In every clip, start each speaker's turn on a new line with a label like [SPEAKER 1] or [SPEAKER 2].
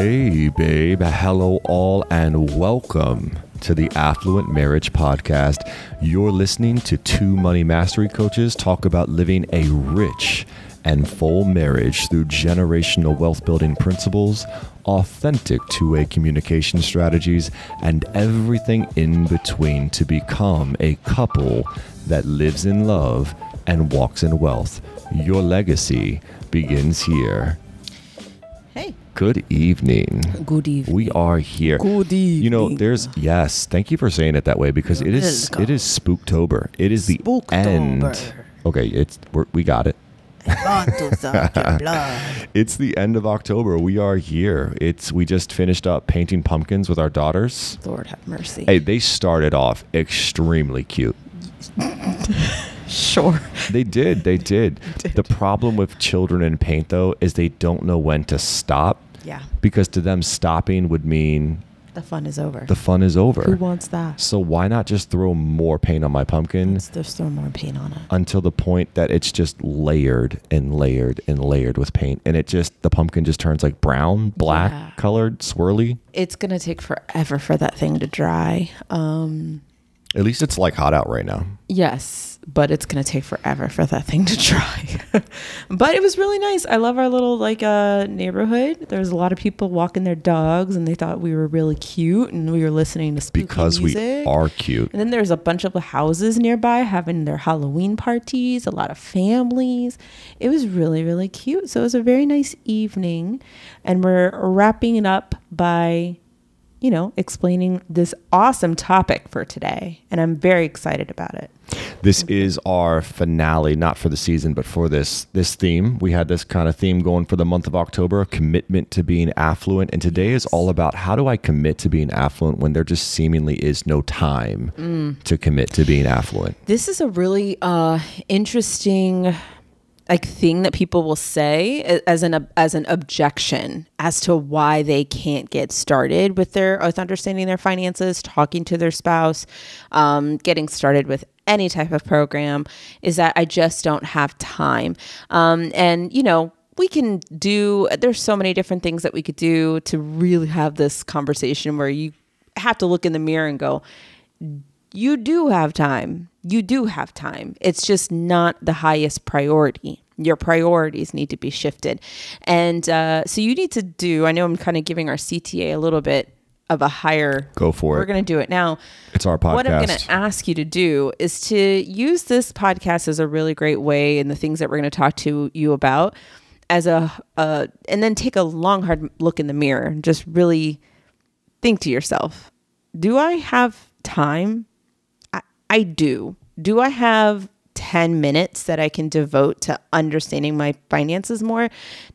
[SPEAKER 1] Hey, babe. Hello, all, and welcome to the Affluent Marriage Podcast. You're listening to two money mastery coaches talk about living a rich and full marriage through generational wealth building principles, authentic two way communication strategies, and everything in between to become a couple that lives in love and walks in wealth. Your legacy begins here.
[SPEAKER 2] Hey.
[SPEAKER 1] Good evening.
[SPEAKER 2] Good evening.
[SPEAKER 1] We are here.
[SPEAKER 2] Good evening.
[SPEAKER 1] You know, there's yes. Thank you for saying it that way because it is
[SPEAKER 2] welcome.
[SPEAKER 1] it is Spooktober. It is the end.
[SPEAKER 2] Spooktober.
[SPEAKER 1] Okay, it's we're, we got it.
[SPEAKER 2] I suck your blood.
[SPEAKER 1] It's the end of October. We are here. It's we just finished up painting pumpkins with our daughters.
[SPEAKER 2] Lord have mercy.
[SPEAKER 1] Hey, they started off extremely cute.
[SPEAKER 2] Sure.
[SPEAKER 1] They did. They did. The problem with children in paint though is they don't know when to stop
[SPEAKER 2] Yeah.
[SPEAKER 1] because to them stopping would mean
[SPEAKER 2] The fun is over.
[SPEAKER 1] the fun is over.
[SPEAKER 2] Who wants that?
[SPEAKER 1] So why not just throw more paint on my pumpkin
[SPEAKER 2] Let's just throw more paint on it.
[SPEAKER 1] until the point that it's just layered and layered and layered with paint and it just the pumpkin just turns like brown, black
[SPEAKER 2] Yeah.
[SPEAKER 1] colored, swirly.
[SPEAKER 2] It's gonna take forever for that thing to dry. Um,
[SPEAKER 1] At least it's like hot out right now.
[SPEAKER 2] yes, but it's gonna take forever for that thing to dry. but it was really nice. I love our little like uh neighborhood. There's a lot of people walking their dogs, and they thought we were really cute, and we were listening to spooky
[SPEAKER 1] Because
[SPEAKER 2] music.
[SPEAKER 1] we are cute.
[SPEAKER 2] And then there's a bunch of houses nearby having their Halloween parties, a lot of families. It was really, really cute. So it was a very nice evening. And we're wrapping it up by, you know, explaining this awesome topic for today. And I'm very excited about it.
[SPEAKER 1] This is our finale, not for the season, but for this this theme. We had this kind of theme going for the month of October, commitment to being affluent. And today is all about how do I commit to being affluent when there just seemingly is no time
[SPEAKER 2] Mm.
[SPEAKER 1] to commit to being affluent.
[SPEAKER 2] This is a really uh, interesting like thing that people will say as an as an objection as to why they can't get started with their with understanding their finances, talking to their spouse, um, getting started with any type of program is that I just don't have time. Um, and you know, we can do there's so many different things that we could do to really have this conversation where you have to look in the mirror and go, you do have time. You do have time. It's just not the highest priority. Your priorities need to be shifted. And uh, so you need to do, I know I'm kind of giving our CTA a little bit of a higher.
[SPEAKER 1] Go for it.
[SPEAKER 2] We're going to do it now.
[SPEAKER 1] It's our podcast.
[SPEAKER 2] What I'm going to ask you to do is to use this podcast as a really great way and the things that we're going to talk to you about as a, uh, and then take a long, hard look in the mirror and just really think to yourself, do I have time? I, do. Do I have 10 minutes that I can devote to understanding my finances more?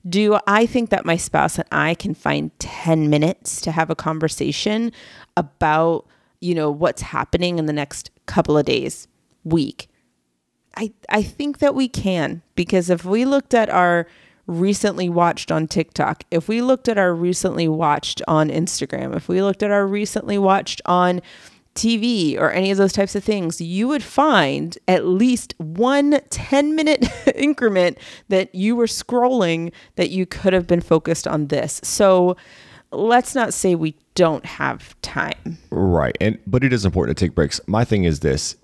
[SPEAKER 2] Do I think that my spouse and I can find 10 minutes to have a conversation about, you know, what's happening in the next couple of days, week? I, I think that we can because if we looked at our recently watched on TikTok, if we looked at our recently watched on Instagram, if we looked at our recently watched on TV or any of those types of things, you would find at least one 10 minute increment that you were scrolling that you could have been focused on this. So let's not say we don't have time.
[SPEAKER 1] Right. And but it is important to take breaks. My thing is this.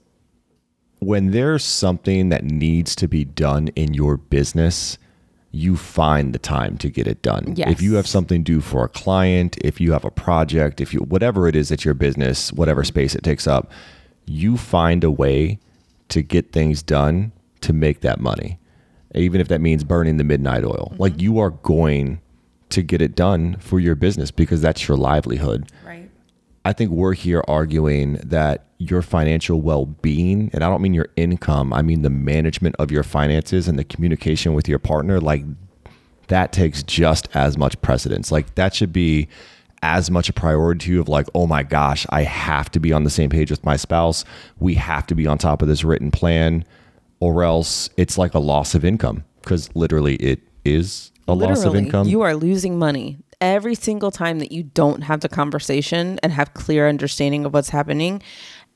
[SPEAKER 1] When there's something that needs to be done in your business, you find the time to get it done.
[SPEAKER 2] Yes.
[SPEAKER 1] If you have something due for a client, if you have a project, if you whatever it is that your business, whatever space it takes up, you find a way to get things done to make that money. Even if that means burning the midnight oil. Like mm-hmm. you are going to get it done for your business because that's your livelihood.
[SPEAKER 2] Right.
[SPEAKER 1] I think we're here arguing that your financial well being, and I don't mean your income, I mean the management of your finances and the communication with your partner, like that takes just as much precedence. Like that should be as much a priority to you of like, oh my gosh, I have to be on the same page with my spouse. We have to be on top of this written plan, or else it's like a loss of income because literally it is a loss of income.
[SPEAKER 2] You are losing money every single time that you don't have the conversation and have clear understanding of what's happening.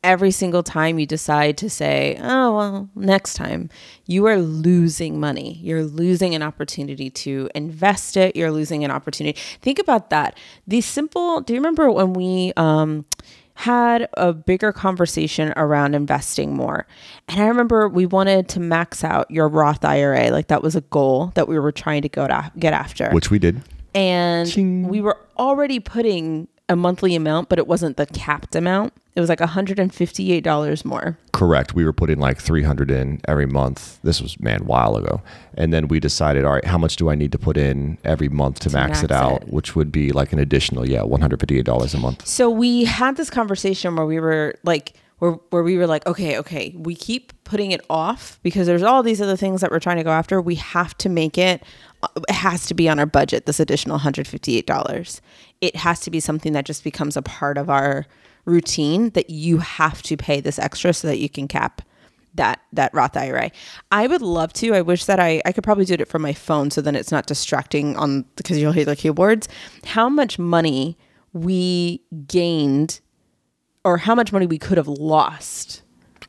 [SPEAKER 2] every single time you decide to say, oh, well, next time, you are losing money. You're losing an opportunity to invest it. You're losing an opportunity. Think about that. The simple, do you remember when we, um, had a bigger conversation around investing more. And I remember we wanted to max out your Roth IRA. Like that was a goal that we were trying to go to get after.
[SPEAKER 1] Which we did.
[SPEAKER 2] And Ching. we were already putting a monthly amount, but it wasn't the capped amount. It was like $158 more.
[SPEAKER 1] Correct. We were putting like 300 in every month. This was man a while ago. And then we decided, all right, how much do I need to put in every month to, to max, max, it out, it. which would be like an additional, yeah, $158 a month.
[SPEAKER 2] So we had this conversation where we were like where where we were like, okay, okay, we keep putting it off because there's all these other things that we're trying to go after. We have to make it uh, it has to be on our budget this additional $158 it has to be something that just becomes a part of our routine that you have to pay this extra so that you can cap that that Roth IRA. I would love to. I wish that I I could probably do it from my phone so then it's not distracting on because you'll hear the keyboards. How much money we gained or how much money we could have lost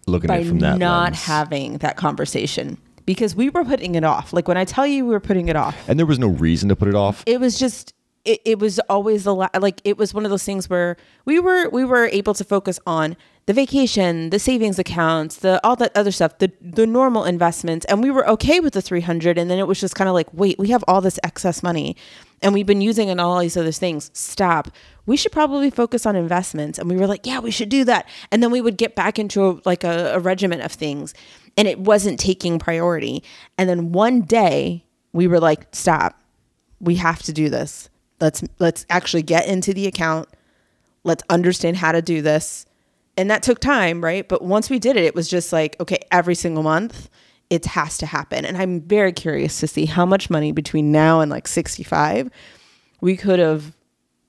[SPEAKER 1] looking by from that
[SPEAKER 2] not
[SPEAKER 1] lens.
[SPEAKER 2] having that conversation because we were putting it off. Like when I tell you we were putting it off.
[SPEAKER 1] And there was no reason to put it off.
[SPEAKER 2] It was just it, it was always the like it was one of those things where we were we were able to focus on the vacation, the savings accounts, the all that other stuff, the the normal investments, and we were okay with the 300 and then it was just kind of like, wait, we have all this excess money and we've been using it on all these other things. Stop. We should probably focus on investments. And we were like, yeah, we should do that. And then we would get back into a, like a, a regiment of things and it wasn't taking priority. And then one day we were like, stop. We have to do this let's let's actually get into the account. Let's understand how to do this. And that took time right? But once we did it it was just like okay every single month it has to happen. And i'm very curious to see how much money between now and like 65 we could have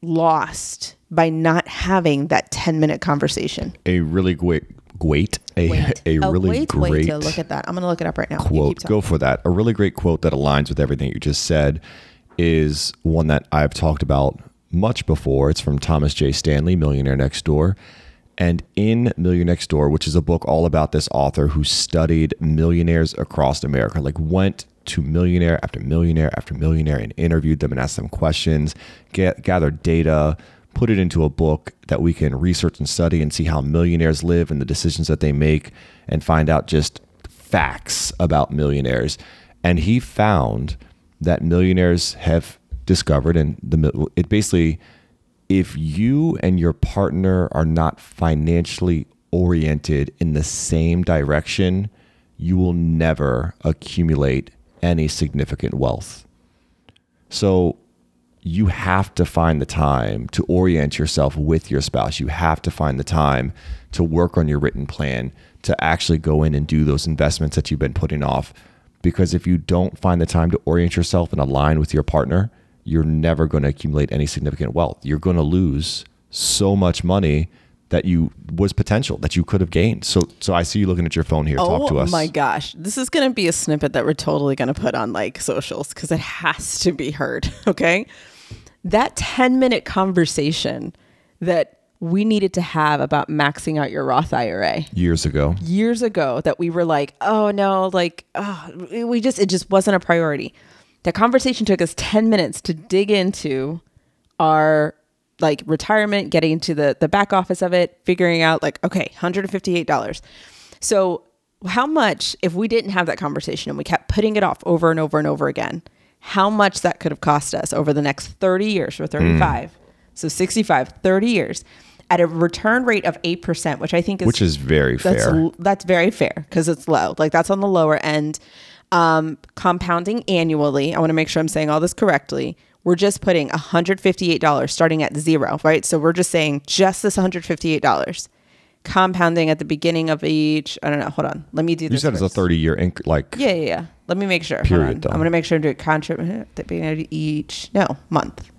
[SPEAKER 2] lost by not having that 10 minute conversation.
[SPEAKER 1] A really great great a, wait. a oh, really wait, great wait
[SPEAKER 2] to look at that. I'm gonna look it up right now.
[SPEAKER 1] Quote. Go for that. A really great quote that aligns with everything you just said is one that I've talked about much before. It's from Thomas J. Stanley, Millionaire Next Door. And in Millionaire Next Door, which is a book all about this author who studied millionaires across America, like went to millionaire after millionaire after millionaire and interviewed them and asked them questions, get, gathered data, put it into a book that we can research and study and see how millionaires live and the decisions that they make and find out just facts about millionaires. And he found that millionaires have discovered, and the it basically, if you and your partner are not financially oriented in the same direction, you will never accumulate any significant wealth. So you have to find the time to orient yourself with your spouse. You have to find the time to work on your written plan, to actually go in and do those investments that you've been putting off because if you don't find the time to orient yourself and align with your partner, you're never going to accumulate any significant wealth. You're going to lose so much money that you was potential that you could have gained. So so I see you looking at your phone here. Oh, Talk to oh us.
[SPEAKER 2] Oh my gosh. This is going to be a snippet that we're totally going to put on like socials cuz it has to be heard, okay? That 10 minute conversation that we needed to have about maxing out your Roth IRA
[SPEAKER 1] years ago.
[SPEAKER 2] Years ago, that we were like, oh no, like, oh, we just, it just wasn't a priority. That conversation took us 10 minutes to dig into our like retirement, getting into the, the back office of it, figuring out like, okay, $158. So, how much, if we didn't have that conversation and we kept putting it off over and over and over again, how much that could have cost us over the next 30 years or 35? Mm. So 65, 30 years at a return rate of 8%, which I think is
[SPEAKER 1] Which is very
[SPEAKER 2] that's,
[SPEAKER 1] fair.
[SPEAKER 2] That's very fair because it's low. Like that's on the lower end. Um, compounding annually, I want to make sure I'm saying all this correctly. We're just putting $158 starting at zero, right? So we're just saying just this $158 compounding at the beginning of each. I don't know. Hold on. Let me do
[SPEAKER 1] this. You said
[SPEAKER 2] first.
[SPEAKER 1] it's a 30 year inc- like.
[SPEAKER 2] Yeah, yeah, yeah. Let me make sure.
[SPEAKER 1] Period.
[SPEAKER 2] I'm going to make sure to do it contribute at the beginning of each. No, month.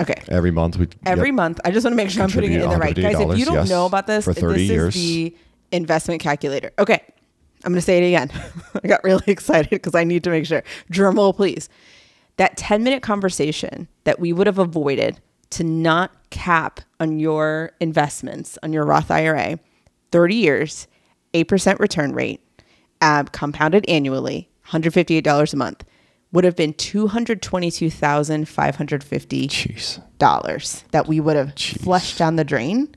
[SPEAKER 2] Okay.
[SPEAKER 1] Every month we
[SPEAKER 2] every yep. month. I just want to make sure I'm putting it in the right. Guys, if you don't yes, know about this, for 30 this years. is the investment calculator. Okay. I'm going to say it again. I got really excited because I need to make sure. Drum roll, please. That 10 minute conversation that we would have avoided to not cap on your investments on your Roth IRA, 30 years, 8% return rate, uh, compounded annually, $158 a month, would have been $222,550 that we would have flushed down the drain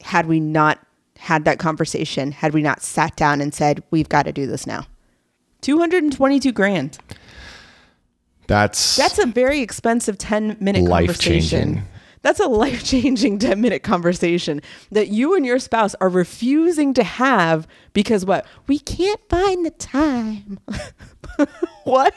[SPEAKER 2] had we not had that conversation, had we not sat down and said, we've got to do this now. 222 grand.
[SPEAKER 1] That's
[SPEAKER 2] That's a very expensive 10 minute
[SPEAKER 1] Life-changing.
[SPEAKER 2] conversation. That's a life changing 10 minute conversation that you and your spouse are refusing to have because what? We can't find the time. what?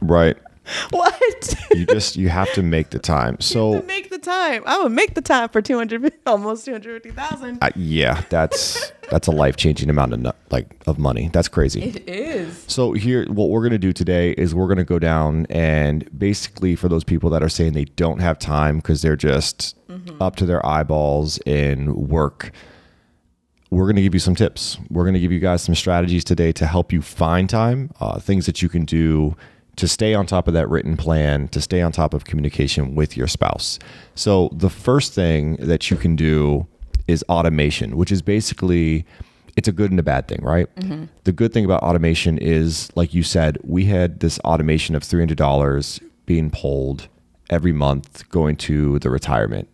[SPEAKER 1] right.
[SPEAKER 2] What?
[SPEAKER 1] You just you have to make the time. So
[SPEAKER 2] make the time. I would make the time for 200, almost 250,000.
[SPEAKER 1] uh, yeah, that's that's a life changing amount of like of money. That's crazy.
[SPEAKER 2] It is.
[SPEAKER 1] So here, what we're going to do today is we're going to go down and basically for those people that are saying they don't have time because they're just up to their eyeballs in work, we're going to give you some tips. We're going to give you guys some strategies today to help you find time, uh, things that you can do to stay on top of that written plan, to stay on top of communication with your spouse. So the first thing that you can do is automation, which is basically it's a good and a bad thing, right? The good thing about automation is, like you said, we had this automation of three hundred dollars being pulled every month going to the retirement.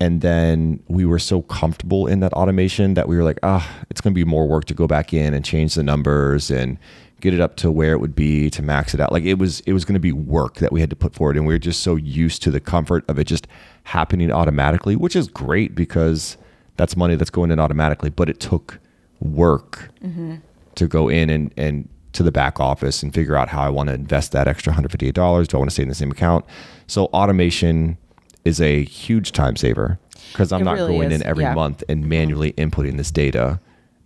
[SPEAKER 1] And then we were so comfortable in that automation that we were like, ah, it's going to be more work to go back in and change the numbers and get it up to where it would be to max it out. Like it was, it was going to be work that we had to put forward, and we were just so used to the comfort of it just happening automatically, which is great because that's money that's going in automatically. But it took work mm-hmm. to go in and and to the back office and figure out how I want to invest that extra $158. Do I want to stay in the same account? So automation is a huge time saver because I'm
[SPEAKER 2] It
[SPEAKER 1] not
[SPEAKER 2] really
[SPEAKER 1] going
[SPEAKER 2] is,
[SPEAKER 1] in every
[SPEAKER 2] yeah.
[SPEAKER 1] month and manually inputting this data.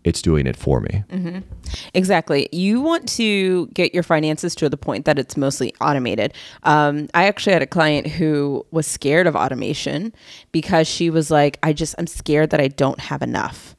[SPEAKER 1] It's doing it for me.
[SPEAKER 2] Exactly. You want to get your finances to the point that it's mostly automated. Um, I actually had a client who was scared of automation because she was like, I just, I'm scared that I don't have enough.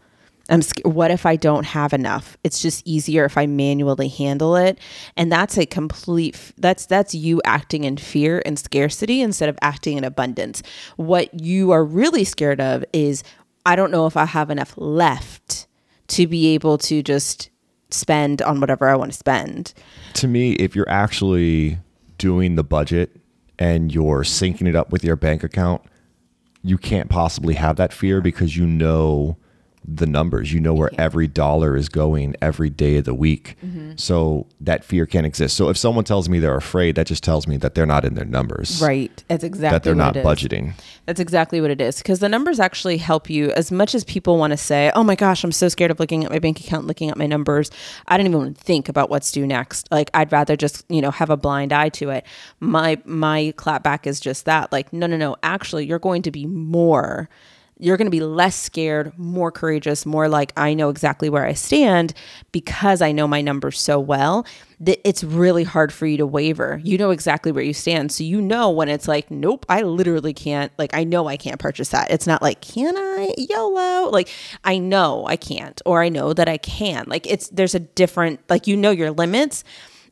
[SPEAKER 2] I'm sc- what if I don't have enough? It's just easier if I manually handle it. And that's a complete that's that's you acting in fear and scarcity instead of acting in abundance. What you are really scared of is I don't know if I have enough left to be able to just spend on whatever I want to spend.
[SPEAKER 1] to me, if you're actually doing the budget and you're syncing it up with your bank account, you can't possibly have that fear because you know the numbers. You know where every dollar is going every day of the week. Mm-hmm. So that fear can't exist. So if someone tells me they're afraid, that just tells me that they're not in their numbers.
[SPEAKER 2] Right. That's exactly
[SPEAKER 1] That they're not budgeting.
[SPEAKER 2] That's exactly what it is. Because the numbers actually help you as much as people want to say, oh my gosh, I'm so scared of looking at my bank account, looking at my numbers. I don't even think about what's due next. Like I'd rather just, you know, have a blind eye to it. My my clapback is just that. Like, no, no, no. Actually, you're going to be more you're going to be less scared, more courageous, more like I know exactly where I stand because I know my numbers so well that it's really hard for you to waver. You know exactly where you stand. So you know when it's like, nope, I literally can't, like, I know I can't purchase that. It's not like, can I? YOLO. Like, I know I can't, or I know that I can. Like, it's, there's a different, like, you know your limits.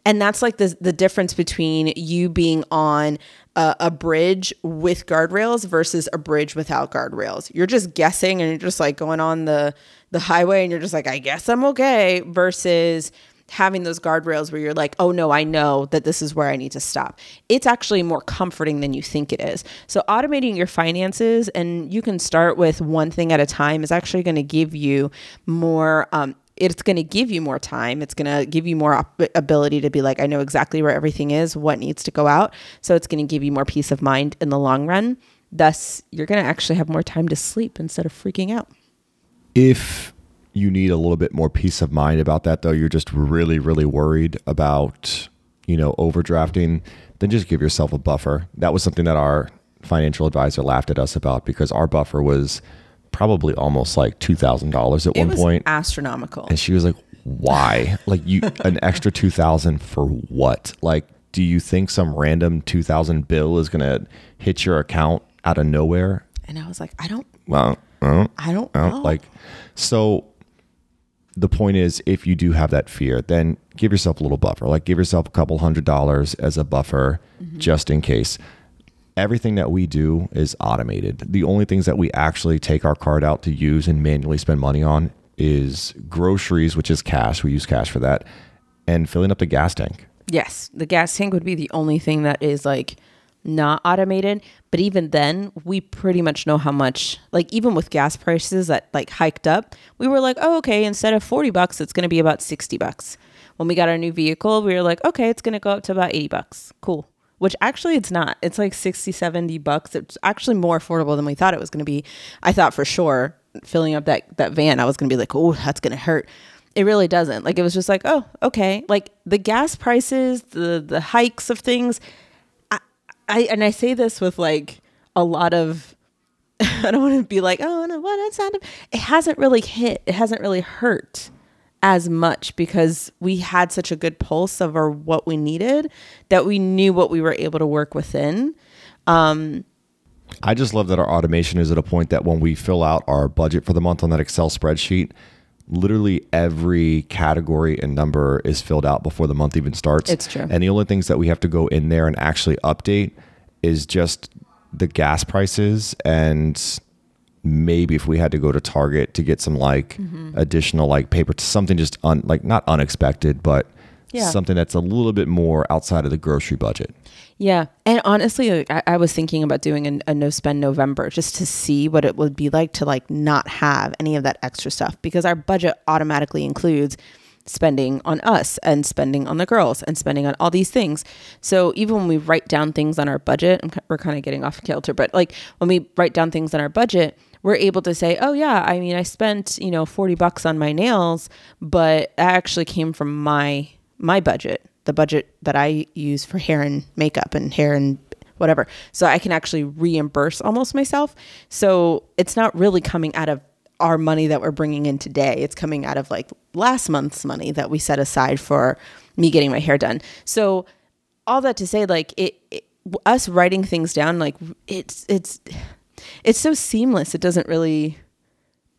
[SPEAKER 2] And that's like the the difference between you being on a, a bridge with guardrails versus a bridge without guardrails. You're just guessing and you're just like going on the the highway and you're just like, I guess I'm okay. Versus having those guardrails where you're like, oh no, I know that this is where I need to stop. It's actually more comforting than you think it is. So automating your finances and you can start with one thing at a time is actually going to give you more um, it's going to give you more time. It's going to give you more op- ability to be like, I know exactly where everything is, what needs to go out. So it's going to give you more peace of mind in the long run. Thus, you're going to actually have more time to sleep instead of freaking out.
[SPEAKER 1] If you need a little bit more peace of mind about that, though, you're just really, really worried about, you know, overdrafting, then just give yourself a buffer. That was something that our financial advisor laughed at us about because our buffer was probably almost like $2,000 at
[SPEAKER 2] It
[SPEAKER 1] one
[SPEAKER 2] was
[SPEAKER 1] point.
[SPEAKER 2] astronomical.
[SPEAKER 1] And she was like, why? like you, an extra 2000 for what? Like, do you think some random 2000 bill is going to hit your account out of nowhere?
[SPEAKER 2] And I was like, I don't,
[SPEAKER 1] Well, uh,
[SPEAKER 2] I don't
[SPEAKER 1] uh,
[SPEAKER 2] know.
[SPEAKER 1] like, so the point is, if you do have that fear, then give yourself a little buffer. Like, give yourself a couple hundred dollars as a buffer
[SPEAKER 2] Mm-hmm.
[SPEAKER 1] just in case. Everything that we do is automated. The only things that we actually take our card out to use and manually spend money on is groceries, which is cash. We use cash for that, and filling up the gas tank.
[SPEAKER 2] Yes, the gas tank would be the only thing that is like not automated. But even then, we pretty much know how much, like, even with gas prices that like hiked up, we were like, oh, okay, instead of 40 bucks, it's going to be about 60 bucks. When we got our new vehicle, we were like, okay, it's going to go up to about 80 bucks. Cool. Which actually it's not. It's like 60, 70 bucks. It's actually more affordable than we thought it was going to be. I thought for sure filling up that, that van, I was going to be like, oh, that's going to hurt it really doesn't like it was just like oh okay like the gas prices the the hikes of things i, I and i say this with like a lot of i don't want to be like oh no what it's not it hasn't really hit it hasn't really hurt as much because we had such a good pulse of our what we needed that we knew what we were able to work within um
[SPEAKER 1] I just love that our automation is at a point that when we fill out our budget for the month on that Excel spreadsheet, literally every category and number is filled out before the month even starts.
[SPEAKER 2] It's true.
[SPEAKER 1] And the only things that we have to go in there and actually update is just the gas prices and maybe if we had to go to Target to get some like
[SPEAKER 2] Mm-hmm.
[SPEAKER 1] additional like paper something just un, like not unexpected but
[SPEAKER 2] Yeah.
[SPEAKER 1] something that's a little bit more outside of the grocery budget.
[SPEAKER 2] Yeah. And honestly, like, I, I was thinking about doing a, a no spend November just to see what it would be like to like not have any of that extra stuff because our budget automatically includes spending on us and spending on the girls and spending on all these things. So even when we write down things on our budget, we're kind of getting off kilter, but like when we write down things on our budget, we're able to say, oh yeah, I mean, I spent, you know, 40 bucks on my nails, but that actually came from my my budget, the budget that I use for hair and makeup and hair and whatever. So I can actually reimburse almost myself. So it's not really coming out of our money that we're bringing in today. It's coming out of like last month's money that we set aside for me getting my hair done. So all that to say like it, it us writing things down like it's it's it's so seamless. It doesn't really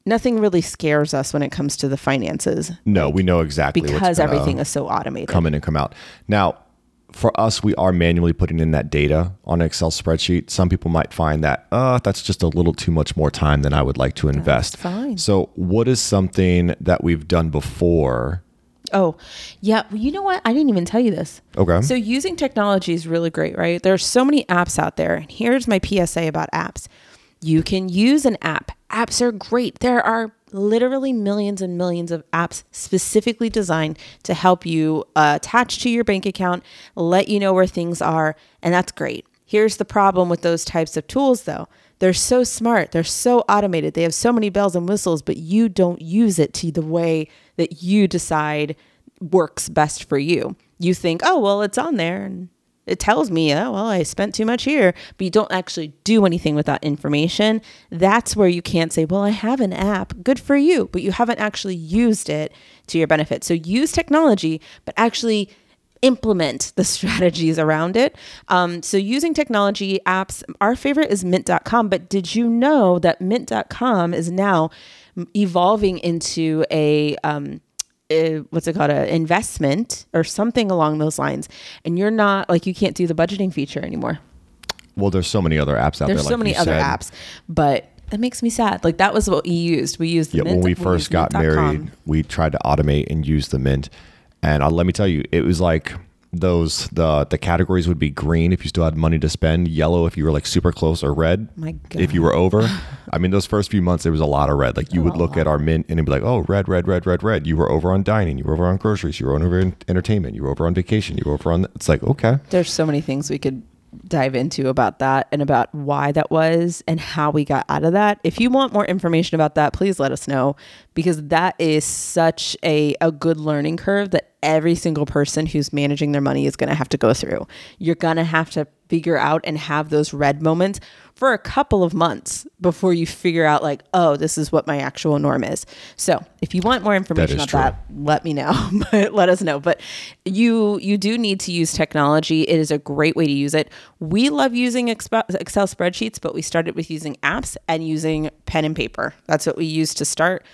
[SPEAKER 2] nothing really scares us when it comes to the finances
[SPEAKER 1] No, we know exactly
[SPEAKER 2] because everything is so automated.
[SPEAKER 1] come in and come out. Now, for us, we are manually putting in that data on an Excel spreadsheet. Some people might find that, uh, that's just a little too much more time than I would like to invest.
[SPEAKER 2] fine.
[SPEAKER 1] So, what is something that we've done before?
[SPEAKER 2] Oh, yeah. Well, you know what? I didn't even tell you this.
[SPEAKER 1] Okay.
[SPEAKER 2] So using technology is really great, right? There are so many apps out there. And here's my PSA about apps. You can use an app. Apps are great. There are literally millions and millions of apps specifically designed to help you uh, attach to your bank account, let you know where things are, and that's great. Here's the problem with those types of tools though. They're so smart, they're so automated, they have so many bells and whistles, but you don't use it to the way that you decide works best for you. You think, oh, well, it's on there and it tells me, oh, well, I spent too much here, but you don't actually do anything with that information. That's where you can't say, well, I have an app, good for you, but you haven't actually used it to your benefit. So use technology, but actually implement the strategies around it. Um, so using technology apps, our favorite is mint.com, but did you know that mint.com is now evolving into a, um, a what's it called a investment or something along those lines and you're not like you can't do the budgeting feature anymore
[SPEAKER 1] Well, there's so many other apps out
[SPEAKER 2] there's
[SPEAKER 1] there.
[SPEAKER 2] There's so
[SPEAKER 1] like
[SPEAKER 2] many other
[SPEAKER 1] said.
[SPEAKER 2] apps but that makes me sad like that was what we used we used the
[SPEAKER 1] Yeah,
[SPEAKER 2] mint,
[SPEAKER 1] when we
[SPEAKER 2] we
[SPEAKER 1] first got
[SPEAKER 2] mint.com.
[SPEAKER 1] married, we tried to automate and use the Mint. And uh, let me tell you, it was like those the the categories would be green if you still had money to spend, yellow if you were like super close, or red
[SPEAKER 2] My
[SPEAKER 1] if you were over. I mean, those first few months there was a lot of red. Like you would look at our Mint and it'd be like, oh, red, red, red, red, red. You were over on dining, you were over on groceries, you were over in entertainment, you were over on vacation, you were over on. It's like okay,
[SPEAKER 2] there's so many things we could dive into about that and about why that was and how we got out of that. If you want more information about that, please let us know because that is such a, a good learning curve that every single person who's managing their money is going to have to go through. You're going to have to figure out and have those red moments for a couple of months before you figure out like, oh, this is what my actual norm is. So, if you want more information about that, let me know but let us know but you you do need to use technology it is a great way to use it we love using excel spreadsheets but we started with using apps and using pen and paper that's what we used to start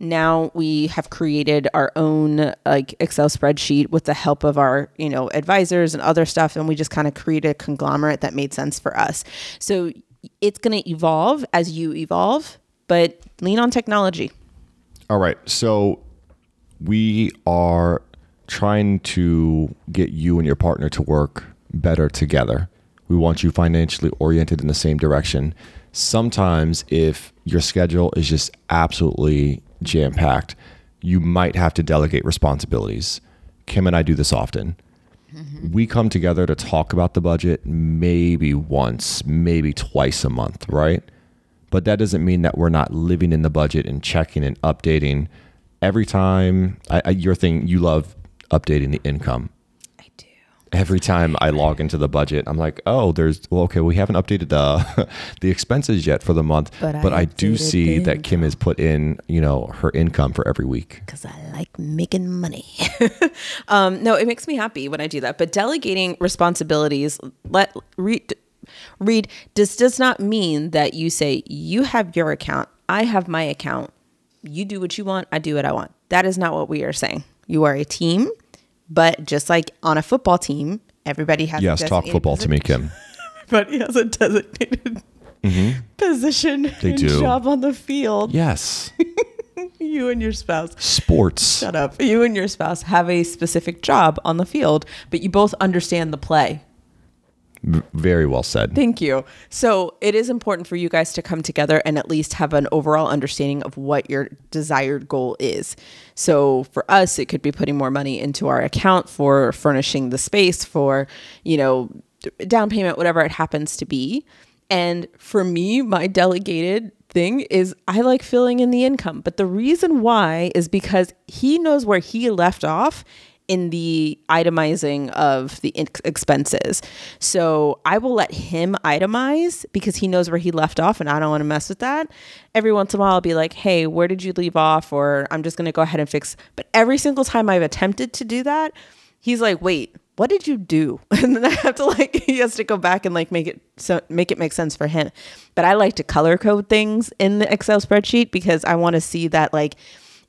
[SPEAKER 2] now we have created our own like Excel spreadsheet with the help of our, you know, advisors and other stuff. And we just kind of created a conglomerate that made sense for us. So it's going to evolve as you evolve, but lean on technology.
[SPEAKER 1] All right. So we are trying to get you and your partner to work better together. We want you financially oriented in the same direction. Sometimes, if your schedule is just absolutely jam packed, you might have to delegate responsibilities. Kim and I do this often. Mm-hmm. We come together to talk about the budget maybe once, maybe twice a month, right? But that doesn't mean that we're not living in the budget and checking and updating every time. I, I, your thing, you love updating the income. Every time I log into the budget, I'm like, oh, there's well, okay, we haven't updated the the expenses yet for the month,
[SPEAKER 2] But
[SPEAKER 1] but,
[SPEAKER 2] I
[SPEAKER 1] I, do see that Kim has put in, you know, her income for every week.
[SPEAKER 2] because I like making money. um, no, it makes me happy when I do that. But delegating responsibilities, let read, read. This does not mean that you say you have your account, I have my account. You do what you want, I do what I want. That is not what we are saying. You are a team, but just like on a football team, everybody has. a
[SPEAKER 1] Yes, talk football to me,
[SPEAKER 2] position.
[SPEAKER 1] Kim.
[SPEAKER 2] Everybody has a designated mm-hmm. position
[SPEAKER 1] They
[SPEAKER 2] and
[SPEAKER 1] do.
[SPEAKER 2] job on the field.
[SPEAKER 1] Yes,
[SPEAKER 2] You and your spouse.
[SPEAKER 1] sports.
[SPEAKER 2] Shut up. You and your spouse have a specific job on the field, but you both understand the play.
[SPEAKER 1] Very well said.
[SPEAKER 2] Thank you. So it is important for you guys to come together and at least have an overall understanding of what your desired goal is. So for us, it could be putting more money into our account for furnishing the space for, you know, down payment, whatever it happens to be. And for me, my delegated thing is I like filling in the income. But the reason why is because he knows where he left off in the itemizing of the ex- expenses. So I will let him itemize because he knows where he left off and I don't want to mess with that. Every once in a while, I'll be like, hey, where did you leave off? Or I'm just going to go ahead and fix. But every single time I've attempted to do that, he's like, wait, what did you do? And then I have to like, he has to go back and like make it so make it make sense for him. But I like to color code things in the Excel spreadsheet because I want to see that like,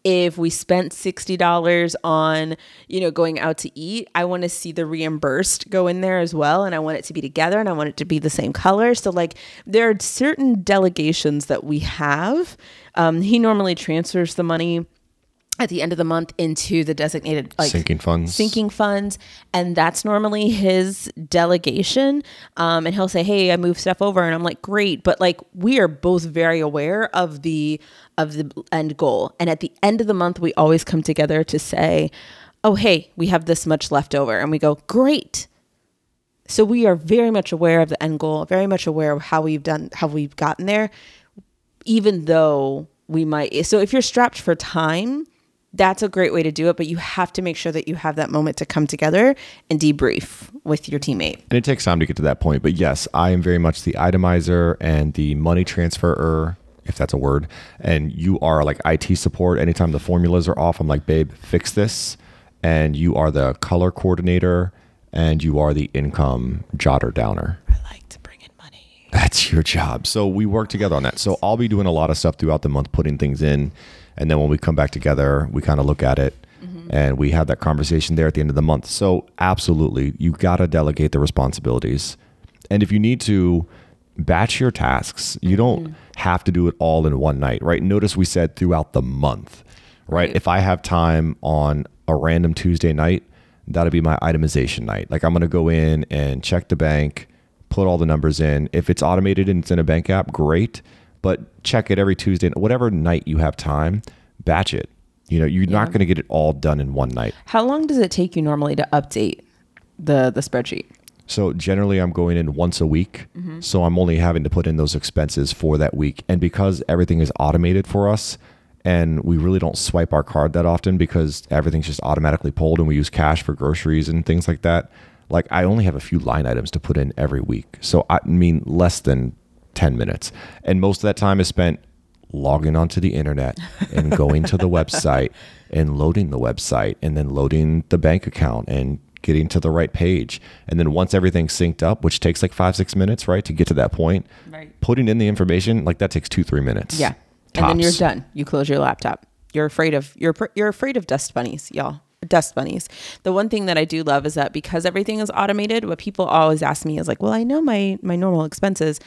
[SPEAKER 2] if we spent $60 on you know going out to eat i want to see the reimbursed go in there as well and i want it to be together and i want it to be the same color. So like there are certain delegations that we have. Um, he normally transfers the money at the end of the month into the designated like
[SPEAKER 1] Sinking funds.
[SPEAKER 2] sinking funds and that's normally his delegation. Um, and he'll say hey i moved stuff over and i'm like great but like we are both very aware of the of the end goal. And at the end of the month we always come together to say oh hey we have this much left over. And we go great. So we are very much aware of the end goal very much aware of how we've done how we've gotten there even though we might so if you're strapped for time that's a great way to do it but you have to make sure that you have that moment to come together and debrief with your teammate.
[SPEAKER 1] And it takes time to get to that point. But yes, I am very much the itemizer and the money transferer, if that's a word. And you are like IT support. Anytime the formulas are off, I'm like, babe, fix this. And you are the color coordinator and you are the income jotter downer.
[SPEAKER 2] i like to bring in money
[SPEAKER 1] That's your job. So we work together on that. So I'll be doing a lot of stuff throughout the month, putting things in. And then when we come back together, we kind of look at it mm-hmm. and we have that conversation there at the end of the month. So absolutely, you got to delegate the responsibilities. And if you need to batch your tasks, you don't mm-hmm. have to do it all in one night, right? Notice we said throughout the month, right?
[SPEAKER 2] Right.
[SPEAKER 1] If I have time on a random Tuesday night, that'll be my itemization night. Like I'm going to go in and check the bank, put all the numbers in. If it's automated and it's in a bank app, great. But check it every Tuesday, whatever night you have time, batch it. You know, you're not going to get it all done in one night.
[SPEAKER 2] how long does it take you normally to update the the spreadsheet
[SPEAKER 1] So generally, I'm going in once a week. Mm-hmm. So I'm only having to put in those expenses for that week. And because everything is automated for us, and we really don't swipe our card that often because everything's just automatically pulled, and we use cash for groceries and things like that. Like I only have a few line items to put in every week. So I mean, less than 10 minutes. And most of that time is spent logging onto the internet and going to the website and loading the website and then loading the bank account and getting to the right page. And then once everything's synced up, which takes like five, six minutes, right, to get to that point,
[SPEAKER 2] Right.
[SPEAKER 1] putting in the information, like that takes two, three minutes.
[SPEAKER 2] yeah and then you're done you close your laptop you're afraid of you're you're afraid of dust bunnies, y'all. Dust bunnies. The one thing that I do love is that because everything is automated, what people always ask me is like, "Well, I know my my normal expenses."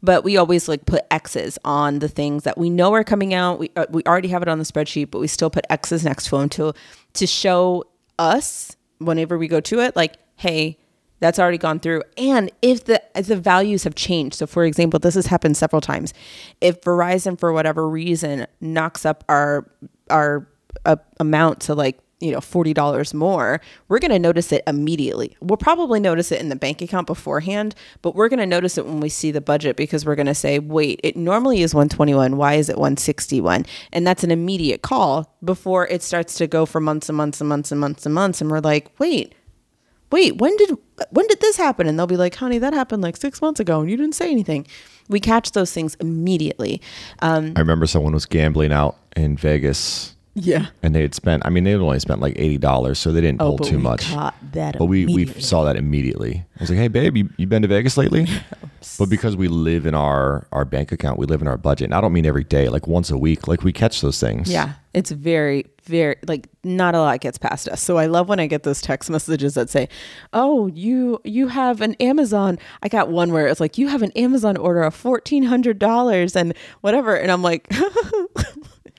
[SPEAKER 2] but we always like put X's on the things that we know are coming out. We uh, we already have it on the spreadsheet, but we still put X's next to them to to show us whenever we go to it, like, hey, that's already gone through. And if the if the values have changed, so for example, this has happened several times. If Verizon for whatever reason knocks up our our uh, amount to like you know $40 more we're going to notice it immediately. We'll probably notice it in the bank account beforehand but we're going to notice it when we see the budget because we're going to say wait it normally is 121 why is it 161 and that's an immediate call before it starts to go for months and months and months and months and months and we're like wait wait when did when did this happen? And they'll be like honey that happened like six months ago and you didn't say anything. We catch those things immediately. Um,
[SPEAKER 1] I remember someone was gambling out in Vegas
[SPEAKER 2] yeah
[SPEAKER 1] and they had spent i mean they had only spent like $80 so they didn't
[SPEAKER 2] oh
[SPEAKER 1] pull too much but we we saw that immediately i was like hey babe you, you been to vegas lately but because we live in our our bank account we live in our budget and i don't mean every day like once a week like we catch those things
[SPEAKER 2] Yeah, it's very, very like not a lot gets past us. So I love when I get those text messages that say, "Oh, you you have an Amazon." I got one where it's like, "You have an Amazon order of fourteen hundred dollars and whatever," and I'm like.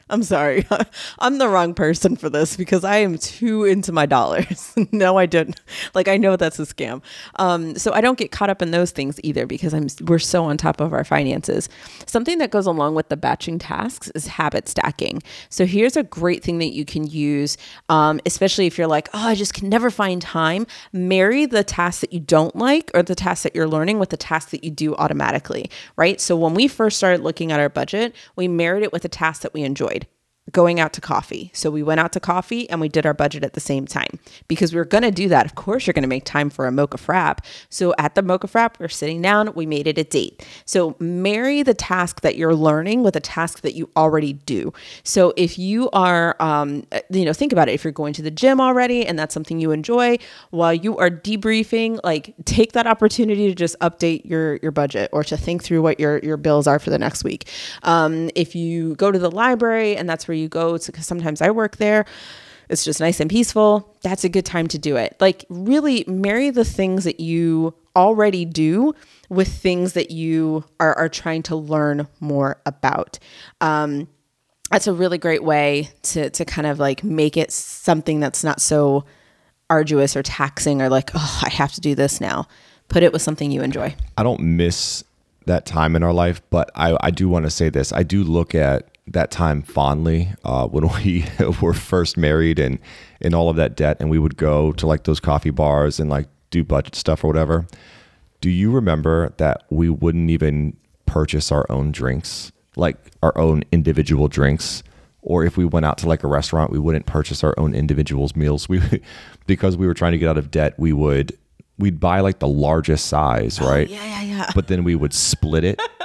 [SPEAKER 2] I'm sorry. I'm the wrong person for this because I am too into my dollars. no, I didn't. Like I know that's a scam. Um, so I don't get caught up in those things either because I'm we're so on top of our finances. Something that goes along with the batching tasks is habit stacking. So here's a great thing that you can use, um, especially if you're like, oh, I just can never find time. Marry the tasks that you don't like or the tasks that you're learning with the tasks that you do automatically, right? So when we first started looking at our budget, we married it with a task that we enjoyed going out to coffee. So we went out to coffee and we did our budget at the same time because we were going to do that. Of course, you're going to make time for a mocha frap. So at the mocha frap, we're sitting down, we made it a date. So marry the task that you're learning with a task that you already do. So if you are, um, you know, think about it. If you're going to the gym already and that's something you enjoy, while you are debriefing, like take that opportunity to just update your your budget or to think through what your your bills are for the next week. Um, if you go to the library and that's where you go because sometimes I work there. It's just nice and peaceful. That's a good time to do it. Like, really marry the things that you already do with things that you are, are trying to learn more about. Um, that's a really great way to, to kind of like make it something that's not so arduous or taxing or like, oh, I have to do this now. Put it with something you enjoy.
[SPEAKER 1] I don't miss that time in our life, but I, I do want to say this. I do look at that time fondly uh, when we were first married and in all of that debt, and we would go to like those coffee bars and like do budget stuff or whatever. Do you remember that we wouldn't even purchase our own drinks, like our own individual drinks? Or if we went out to like a restaurant, we wouldn't purchase our own individuals meals. We because we were trying to get out of debt, we would we'd buy like the largest size, right?
[SPEAKER 2] Yeah, yeah, yeah.
[SPEAKER 1] But then we would split it,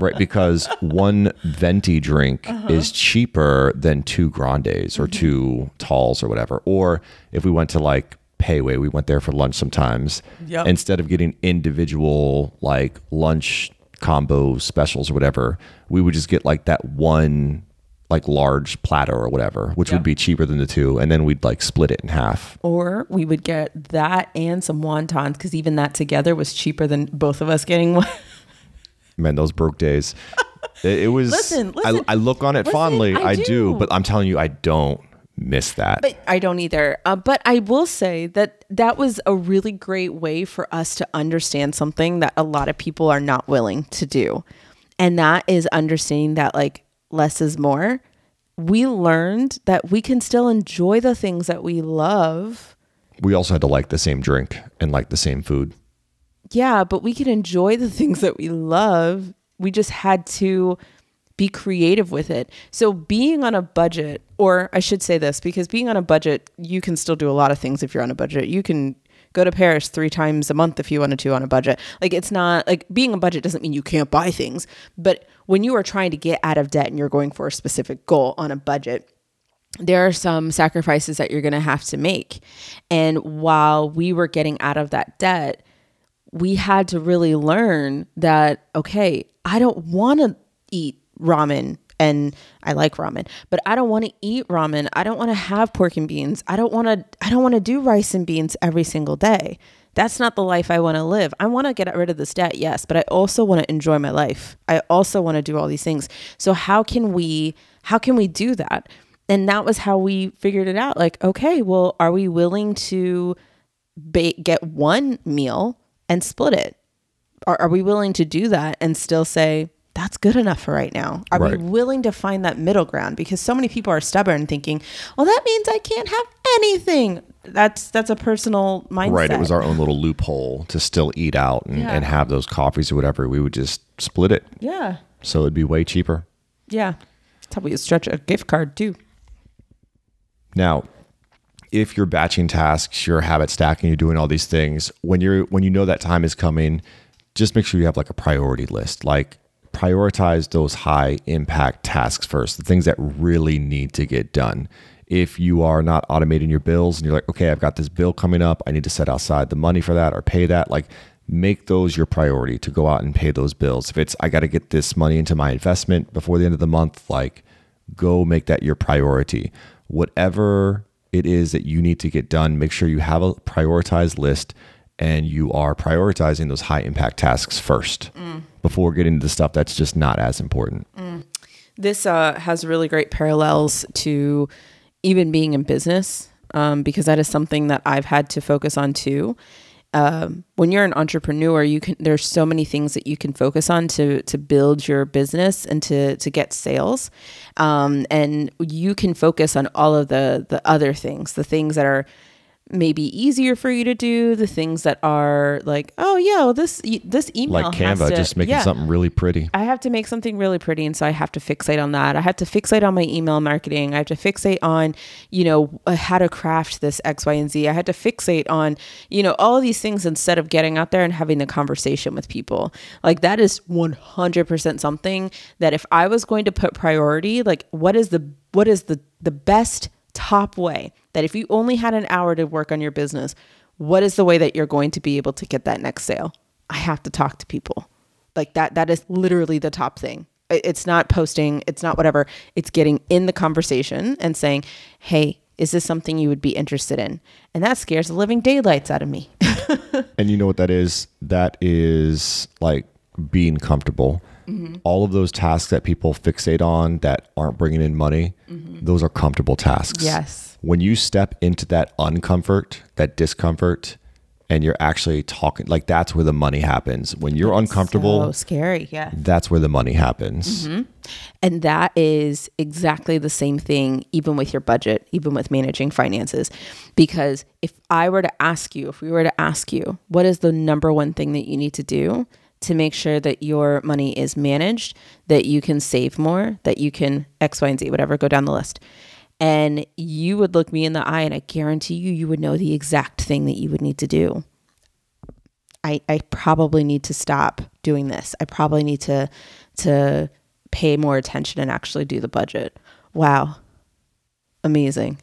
[SPEAKER 1] right? Because one venti drink uh-huh. is cheaper than two grandes or mm-hmm. two talls or whatever. Or if we went to like Pei Wei, we went there for lunch sometimes.
[SPEAKER 2] Yep.
[SPEAKER 1] Instead of getting individual like lunch combo specials or whatever, we would just get like that one like large platter or whatever, which
[SPEAKER 2] Yep.
[SPEAKER 1] would be cheaper than the two, and then we'd like split it in half.
[SPEAKER 2] Or we would get that and some wontons because even that together was cheaper than both of us getting one.
[SPEAKER 1] Man, those broke days. It, it was.
[SPEAKER 2] Listen, listen.
[SPEAKER 1] I, I look on it
[SPEAKER 2] Listen,
[SPEAKER 1] fondly.
[SPEAKER 2] I
[SPEAKER 1] I, do.
[SPEAKER 2] do.
[SPEAKER 1] but I'm telling you, I don't miss that.
[SPEAKER 2] But I don't either. Uh, but I will say that that was a really great way for us to understand something that a lot of people are not willing to do. And that is understanding that like less is more. We learned that we can still enjoy the things that we love.
[SPEAKER 1] we also had to like the same drink and like the same food.
[SPEAKER 2] Yeah, but we can enjoy the things that we love. We just had to be creative with it. So being on a budget, or I should say this, because being on a budget, you can still do a lot of things if you're on a budget. You can go to Paris three times a month if you wanted to on a budget. Like it's not like being a budget doesn't mean you can't buy things, but when you are trying to get out of debt and you're going for a specific goal on a budget, there are some sacrifices that you're going to have to make. And while we were getting out of that debt, we had to really learn that, okay, I don't want to eat ramen and I like ramen, but I don't want to eat ramen. I don't want to have pork and beans. I don't want to I don't want to do rice and beans every single day. That's not the life I want to live. I want to get rid of this debt, yes, but I also want to enjoy my life. I also want to do all these things. So how can we how can we do that? And that was how we figured it out. Like, okay, well, are we willing to ba- get one meal and split it? Are, are we willing to do that and still say, that's good enough for right now? Are
[SPEAKER 1] Right.
[SPEAKER 2] we willing to find that middle ground? Because so many people are stubborn thinking, well, that means I can't have anything. That's that's a personal mindset.
[SPEAKER 1] Right. It was our own little loophole to still eat out and,
[SPEAKER 2] Yeah.
[SPEAKER 1] and have those coffees or whatever. We would just split it.
[SPEAKER 2] Yeah.
[SPEAKER 1] So it'd be way cheaper.
[SPEAKER 2] Yeah. That's how we stretch a gift card too.
[SPEAKER 1] Now, if you're batching tasks, you're habit stacking, you're doing all these things, when you're when you know that time is coming, just make sure you have like a priority list. Like prioritize those high impact tasks first, the things that really need to get done. If you are not automating your bills and you're like, okay, I've got this bill coming up, I need to set aside the money for that or pay that, like make those your priority to go out and pay those bills. If it's I got to get this money into my investment before the end of the month, like go make that your priority. Whatever it is that you need to get done, make sure you have a prioritized list and you are prioritizing those high impact tasks first before getting to the stuff that's just not as important.
[SPEAKER 2] This uh, has really great parallels to even being in business um, because that is something that I've had to focus on too. Um, when you're an entrepreneur, you can there's so many things that you can focus on to to build your business and to to get sales, um, and you can focus on all of the the other things, the things that are maybe easier for you to do, the things that are like, oh yeah, well, this this email
[SPEAKER 1] Like Canva,
[SPEAKER 2] to-
[SPEAKER 1] just making
[SPEAKER 2] yeah.
[SPEAKER 1] something really pretty.
[SPEAKER 2] I have to make something really pretty. And so I have to fixate on that. I have to fixate on my email marketing. I have to fixate on, you know, uh, how to craft this X, Y, and Z. I had to fixate on, you know, all these things instead of getting out there and having the conversation with people. Like that is 100% something that if I was going to put priority, like what is the, what is the, the best top way that if you only had an hour to work on your business, what is the way that you're going to be able to get that next sale? I have to talk to people like that that is literally the top thing it's not posting it's not whatever it's getting in the conversation and saying hey is this something you would be interested in and that scares the living daylights out of me
[SPEAKER 1] And you know what that is? That is like being comfortable. Mm-hmm. All of those tasks that people fixate on that aren't bringing in money, mm-hmm. those are comfortable tasks.
[SPEAKER 2] Yes.
[SPEAKER 1] When you step into that uncomfort, that discomfort, and you're actually talking, like that's where the money happens. When you're uncomfortable,
[SPEAKER 2] so scary yeah
[SPEAKER 1] that's where the money happens. Mm-hmm.
[SPEAKER 2] And that is exactly the same thing, even with your budget, even with managing finances. Because if I were to ask you, if we were to ask you, what is the number one thing that you need to do to make sure that your money is managed, that you can save more, that you can X, Y, and Z, whatever, go down the list. And you would look me in the eye, and I guarantee you, you would know the exact thing that you would need to do. I, I probably need to stop doing this. I probably need to to pay more attention and actually do the budget. Wow. Amazing.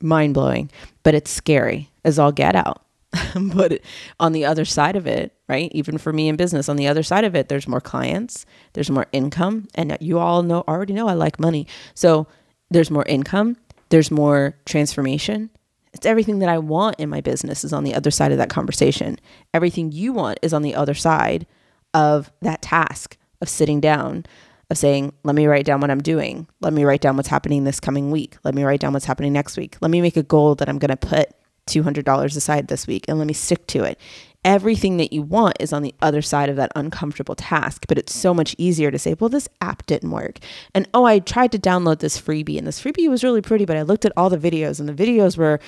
[SPEAKER 2] Mind blowing. But it's scary as all get out. but on the other side of it, right? Even for me in business, on the other side of it, there's more clients, there's more income, and you all know already know I like money. So there's more income, there's more transformation. It's everything that I want in my business is on the other side of that conversation. Everything you want is on the other side of that task of sitting down, of saying, let me write down what I'm doing. Let me write down what's happening this coming week. Let me write down what's happening next week. Let me make a goal that I'm going to put $200 aside this week and let me stick to it. Everything that you want is on the other side of that uncomfortable task, but it's so much easier to say, well, this app didn't work. And oh, I tried to download this freebie and this freebie was really pretty, but I looked at all the videos and the videos were,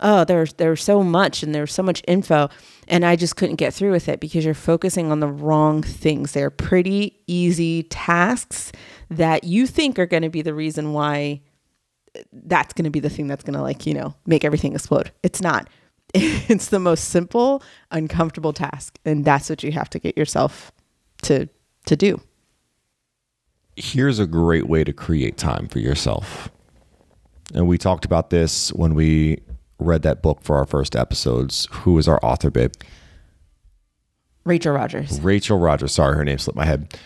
[SPEAKER 2] oh, there's there's so much and there's so much info and I just couldn't get through with it because you're focusing on the wrong things. They're pretty easy tasks that you think are going to be the reason why uh, that's going to be the thing that's going to like, you know, make everything explode. It's not. It's the most simple, uncomfortable task and that's what you have to get yourself to to do.
[SPEAKER 1] here's a great way to create time for yourself. And we talked about this when we read that book for our first episodes. Who is our author, babe?
[SPEAKER 2] Rachel Rogers.
[SPEAKER 1] Rachel Rogers. Sorry, her name slipped my head.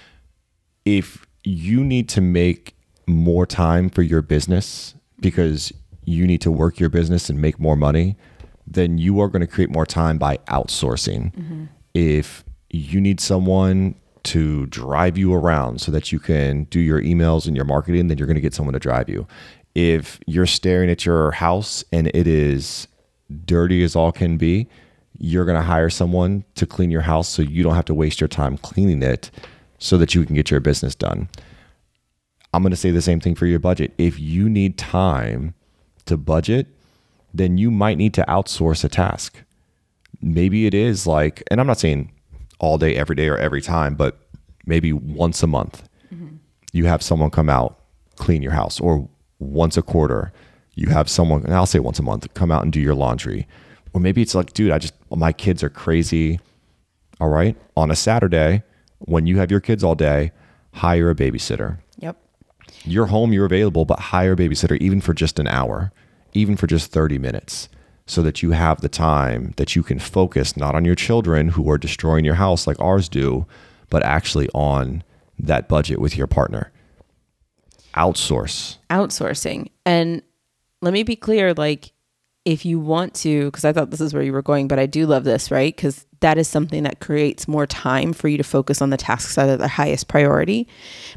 [SPEAKER 1] If you need to make more time for your business because you need to work your business and make more money, then you are going to create more time by outsourcing. Mm-hmm. If you need someone to drive you around so that you can do your emails and your marketing, then you're going to get someone to drive you. If you're staring at your house and it is dirty as all can be, you're going to hire someone to clean your house so you don't have to waste your time cleaning it so that you can get your business done. I'm going to say the same thing for your budget. If you need time to budget, then you might need to outsource a task. Maybe it is like, and I'm not saying all day, every day, or every time, but maybe once a month, mm-hmm. you have someone come out, clean your house, or once a quarter, you have someone, and I'll say once a month, come out and do your laundry. Or maybe it's like, dude, I just, my kids are crazy. All right. On a Saturday, when you have your kids all day, hire a babysitter.
[SPEAKER 2] Yep.
[SPEAKER 1] You're home, you're available, but hire a babysitter even for just an hour, even for just 30 minutes, so that you have the time that you can focus not on your children who are destroying your house like ours do, but actually on that budget with your partner. Outsource.
[SPEAKER 2] Outsourcing. And let me be clear like, if you want to, because I thought this is where you were going, but I do love this, right? Because that is something that creates more time for you to focus on the tasks that are the highest priority.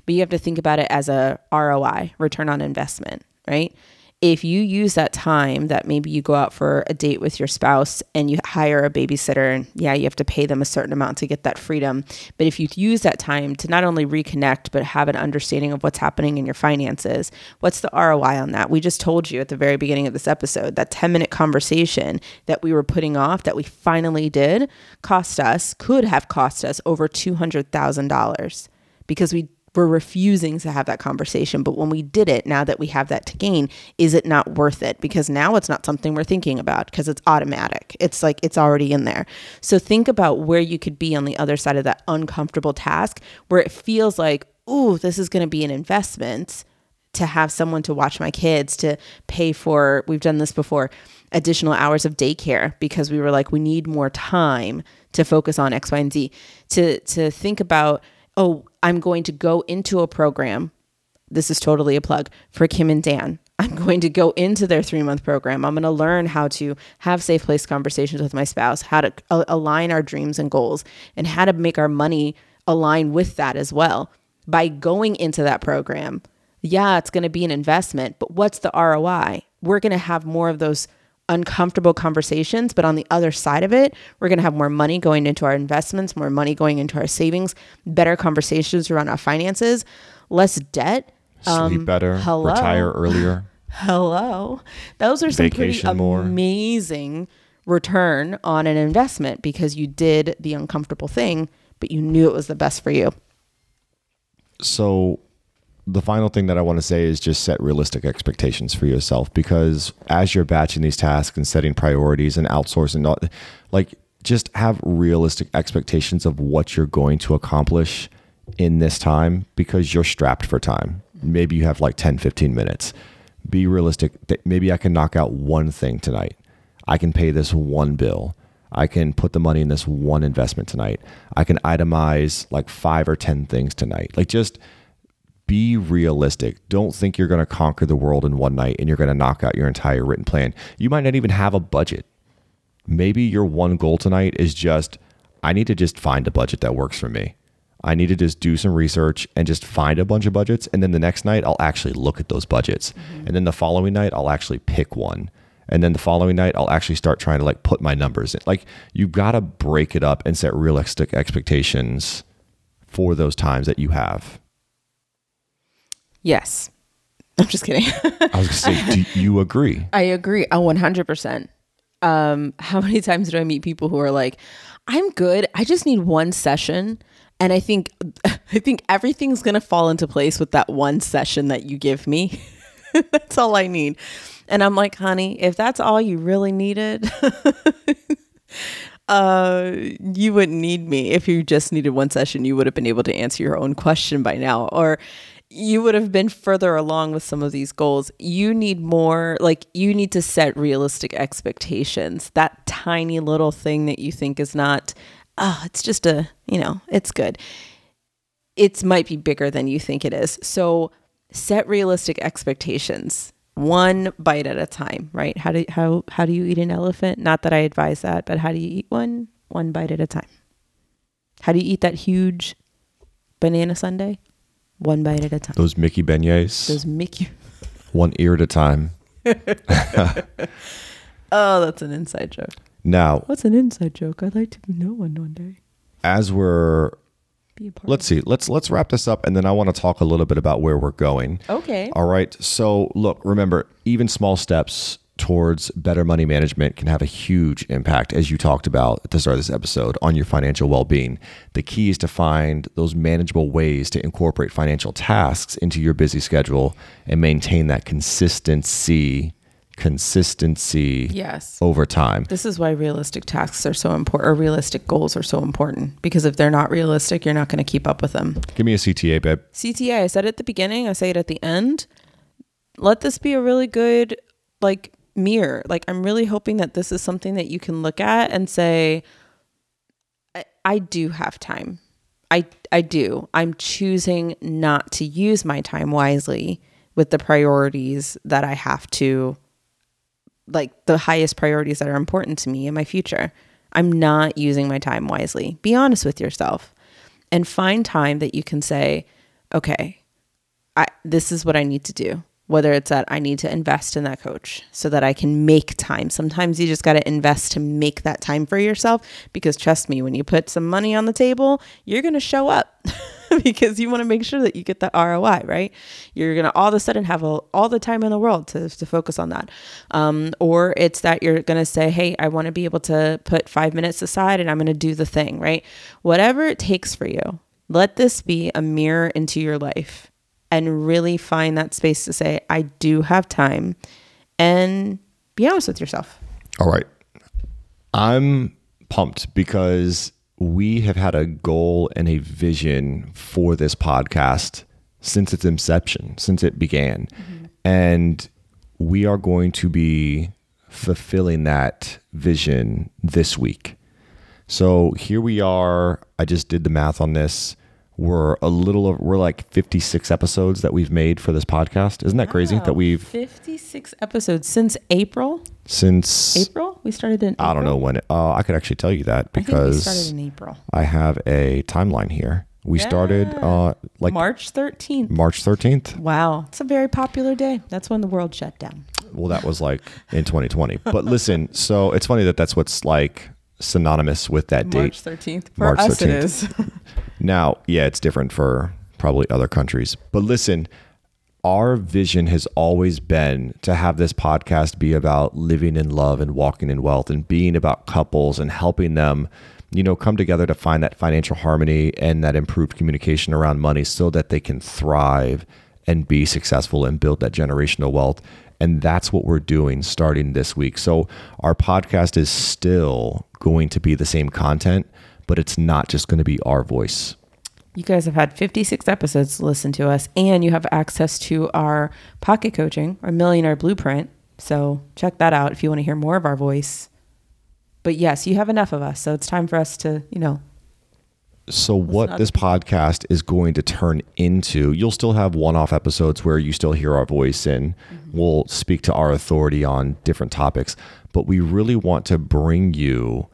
[SPEAKER 2] But you have to think about it as a ROI, return on investment, right? If you use that time that maybe you go out for a date with your spouse and you hire a babysitter and yeah you have to pay them a certain amount to get that freedom. But if you use that time to not only reconnect but have an understanding of what's happening in your finances what's the ROI on that? We just told you at the very beginning of this episode that 10 minute conversation that we were putting off that we finally did cost us could have cost us over $200,000 because we we're refusing to have that conversation. But when we did it, now that we have that to gain, is it not worth it? Because now it's not something we're thinking about because it's automatic. It's like it's already in there. So think about where you could be on the other side of that uncomfortable task where it feels like, ooh, this is going to be an investment to have someone to watch my kids, to pay for, we've done this before, additional hours of daycare because we were like, we need more time to focus on X, Y, and Z. To to think about oh, I'm going to go into a program. This is totally a plug for Kim and Dan. I'm going to go into their three month program. I'm going to learn how to have safe place conversations with my spouse, how to align our dreams and goals, and how to make our money align with that as well. By going into that program, yeah, it's going to be an investment, but what's the ROI? We're going to have more of those uncomfortable conversations. But on the other side of it, we're going to have more money going into our investments, more money going into our savings, better conversations around our finances, less debt.
[SPEAKER 1] Sleep um, better, hello. retire earlier.
[SPEAKER 2] hello. Those are some Vacation pretty more. amazing return on an investment because you did the uncomfortable thing, but you knew it was the best for you.
[SPEAKER 1] So the final thing that I want to say is just set realistic expectations for yourself because as you're batching these tasks and setting priorities and outsourcing, not like just have realistic expectations of what you're going to accomplish in this time because you're strapped for time. Maybe you have like 10, 15 minutes. Be realistic. Maybe I can knock out one thing tonight. I can pay this one bill. I can put the money in this one investment tonight. I can itemize like five or 10 things tonight. Like just, be realistic. Don't think you're going to conquer the world in one night and you're going to knock out your entire written plan. You might not even have a budget. Maybe your one goal tonight is just, I need to just find a budget that works for me. I need to just do some research and just find a bunch of budgets. And then the next night, I'll actually look at those budgets. Mm-hmm. And then the following night, I'll actually pick one. And then the following night, I'll actually start trying to like put my numbers in. Like you've got to break it up and set realistic expectations for those times that you have.
[SPEAKER 2] Yes. I'm just kidding.
[SPEAKER 1] I was going to say, do you agree?
[SPEAKER 2] I agree. Oh, 100%. Um, how many times do I meet people who are like, I'm good. I just need one session. And I think, I think everything's going to fall into place with that one session that you give me. that's all I need. And I'm like, honey, if that's all you really needed, uh, you wouldn't need me. If you just needed one session, you would have been able to answer your own question by now. Or you would have been further along with some of these goals. You need more, like, you need to set realistic expectations. That tiny little thing that you think is not, oh, it's just a, you know, it's good. It might be bigger than you think it is. So set realistic expectations one bite at a time right how do how how do you eat an elephant not that i advise that but how do you eat one one bite at a time how do you eat that huge banana sundae one bite at a time.
[SPEAKER 1] Those Mickey beignets,
[SPEAKER 2] those mickey.
[SPEAKER 1] One ear at a time.
[SPEAKER 2] oh that's an inside joke.
[SPEAKER 1] Now,
[SPEAKER 2] what's an inside joke? I'd like to know one one day.
[SPEAKER 1] as we're
[SPEAKER 2] be a part
[SPEAKER 1] let's see, let's let's wrap this up, and then I want to talk a little bit about where we're going.
[SPEAKER 2] okay.
[SPEAKER 1] All right. So, look, remember, even small steps towards better money management can have a huge impact, as you talked about at the start of this episode, on your financial well being. The key is to find those manageable ways to incorporate financial tasks into your busy schedule and maintain that consistency, consistency
[SPEAKER 2] yes
[SPEAKER 1] over time.
[SPEAKER 2] This is why realistic tasks are so important, or realistic goals are so important. Because if they're not realistic, you're not going to keep up with them.
[SPEAKER 1] Give me a CTA, babe.
[SPEAKER 2] CTA, I said it at the beginning, I say it at the end. Let this be a really good, like, mirror. Like, I'm really hoping that this is something that you can look at and say, I, I do have time. I, I do. I'm choosing not to use my time wisely with the priorities that I have to like the highest priorities that are important to me in my future. I'm not using my time wisely. Be honest with yourself and find time that you can say, okay, I, this is what I need to do. Whether it's that I need to invest in that coach so that I can make time. Sometimes you just got to invest to make that time for yourself because trust me, when you put some money on the table, you're going to show up because you want to make sure that you get the ROI, right? You're going to all of a sudden have all the time in the world to, to focus on that. Um, or it's that you're going to say, hey, I want to be able to put five minutes aside and I'm going to do the thing, right? Whatever it takes for you, let this be a mirror into your life and really find that space to say, I do have time and be honest with yourself.
[SPEAKER 1] All right. I'm pumped because we have had a goal and a vision for this podcast since its inception, since it began. Mm-hmm. And we are going to be fulfilling that vision this week. So here we are. I just did the math on this. We're a little of, we're like 56 episodes that we've made for this podcast. Isn't that crazy that we've
[SPEAKER 2] 56 episodes since April.
[SPEAKER 1] since
[SPEAKER 2] April? We started in April?
[SPEAKER 1] I don't know when it, uh, I could actually tell you that
[SPEAKER 2] I think we
[SPEAKER 1] because
[SPEAKER 2] started in April.
[SPEAKER 1] I have a timeline here. We started uh, like
[SPEAKER 2] March 13th.
[SPEAKER 1] March 13th.
[SPEAKER 2] Wow. It's a very popular day. That's when the world shut down.
[SPEAKER 1] Well, that was like in 2020. But listen, so it's funny that that's what's like synonymous with that date.
[SPEAKER 2] March 13th. For
[SPEAKER 1] March
[SPEAKER 2] us, it
[SPEAKER 1] 13th.
[SPEAKER 2] is.
[SPEAKER 1] Now, yeah, it's different for probably other countries. But listen, our vision has always been to have this podcast be about living in love and walking in wealth and being about couples and helping them, you know, come together to find that financial harmony and that improved communication around money so that they can thrive and be successful and build that generational wealth. And that's what we're doing starting this week. So our podcast is still going to be the same content, but it's not just going to be our voice.
[SPEAKER 2] You guys have had 56 episodes to listen to us, and you have access to our pocket coaching, our millionaire blueprint. So check that out if you want to hear more of our voice. But yes, you have enough of us. So it's time for us to, you know,
[SPEAKER 1] So what this podcast is going to turn into, you'll still have one-off episodes where you still hear our voice and mm-hmm. we'll speak to our authority on different topics, but we really want to bring you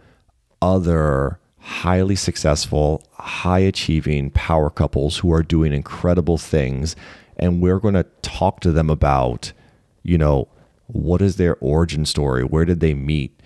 [SPEAKER 1] other highly successful, high achieving power couples who are doing incredible things and we're going to talk to them about, you know, what is their origin story? Where did they meet?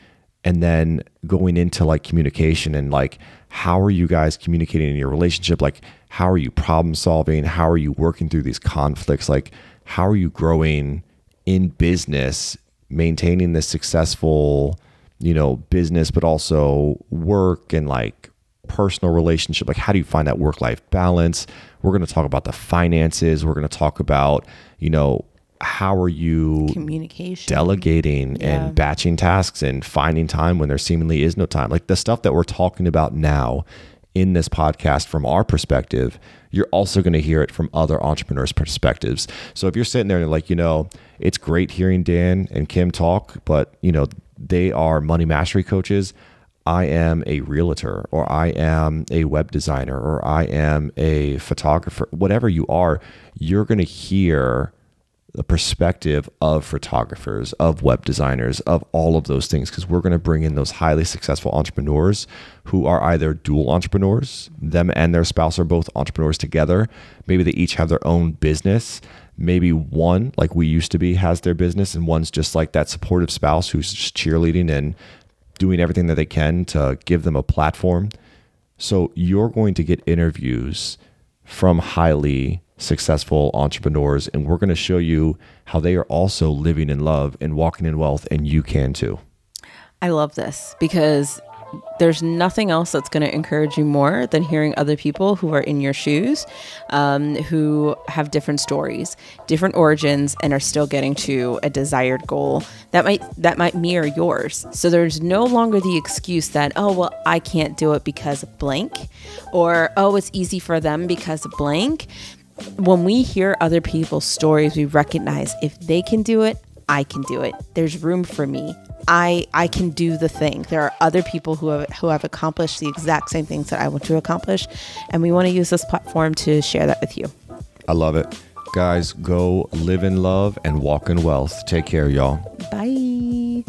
[SPEAKER 1] and then going into like communication and like how are you guys communicating in your relationship like how are you problem solving how are you working through these conflicts like how are you growing in business maintaining this successful you know business but also work and like personal relationship like how do you find that work life balance we're going to talk about the finances we're going to talk about you know how are you
[SPEAKER 2] communication.
[SPEAKER 1] delegating
[SPEAKER 2] Yeah.
[SPEAKER 1] and batching tasks and finding time when there seemingly is no time. Like the stuff that we're talking about now in this podcast from our perspective, you're also going to hear it from other entrepreneurs' perspectives. So if you're sitting there and you're like, you know, it's great hearing Dan and Kim talk, but you know, they are money mastery coaches. I am a realtor or I am a web designer or I am a photographer, whatever you are, you're going to hear the perspective of photographers, of web designers, of all of those things, because we're going to bring in those highly successful entrepreneurs who are either dual entrepreneurs, them and their spouse are both entrepreneurs together. Maybe they each have their own business. Maybe one, like we used to be, has their business, and one's just like that supportive spouse who's just cheerleading and doing everything that they can to give them a platform. So you're going to get interviews from highly successful entrepreneurs, and we're going to show you how they are also living in love and walking in wealth, and you can too.
[SPEAKER 2] I love this because there's nothing else that's going to encourage you more than hearing other people who are in your shoes, um, who have different stories, different origins, and are still getting to a desired goal that might that might mirror yours. So there's no longer the excuse that oh well I can't do it because of blank, or oh it's easy for them because of blank when we hear other people's stories, we recognize if they can do it, I can do it. There's room for me. I I can do the thing. There are other people who have who have accomplished the exact same things that I want to accomplish, and we want to use this platform to share that with you.
[SPEAKER 1] I love it. Guys, go live in love and walk in wealth. Take care, y'all.
[SPEAKER 2] Bye.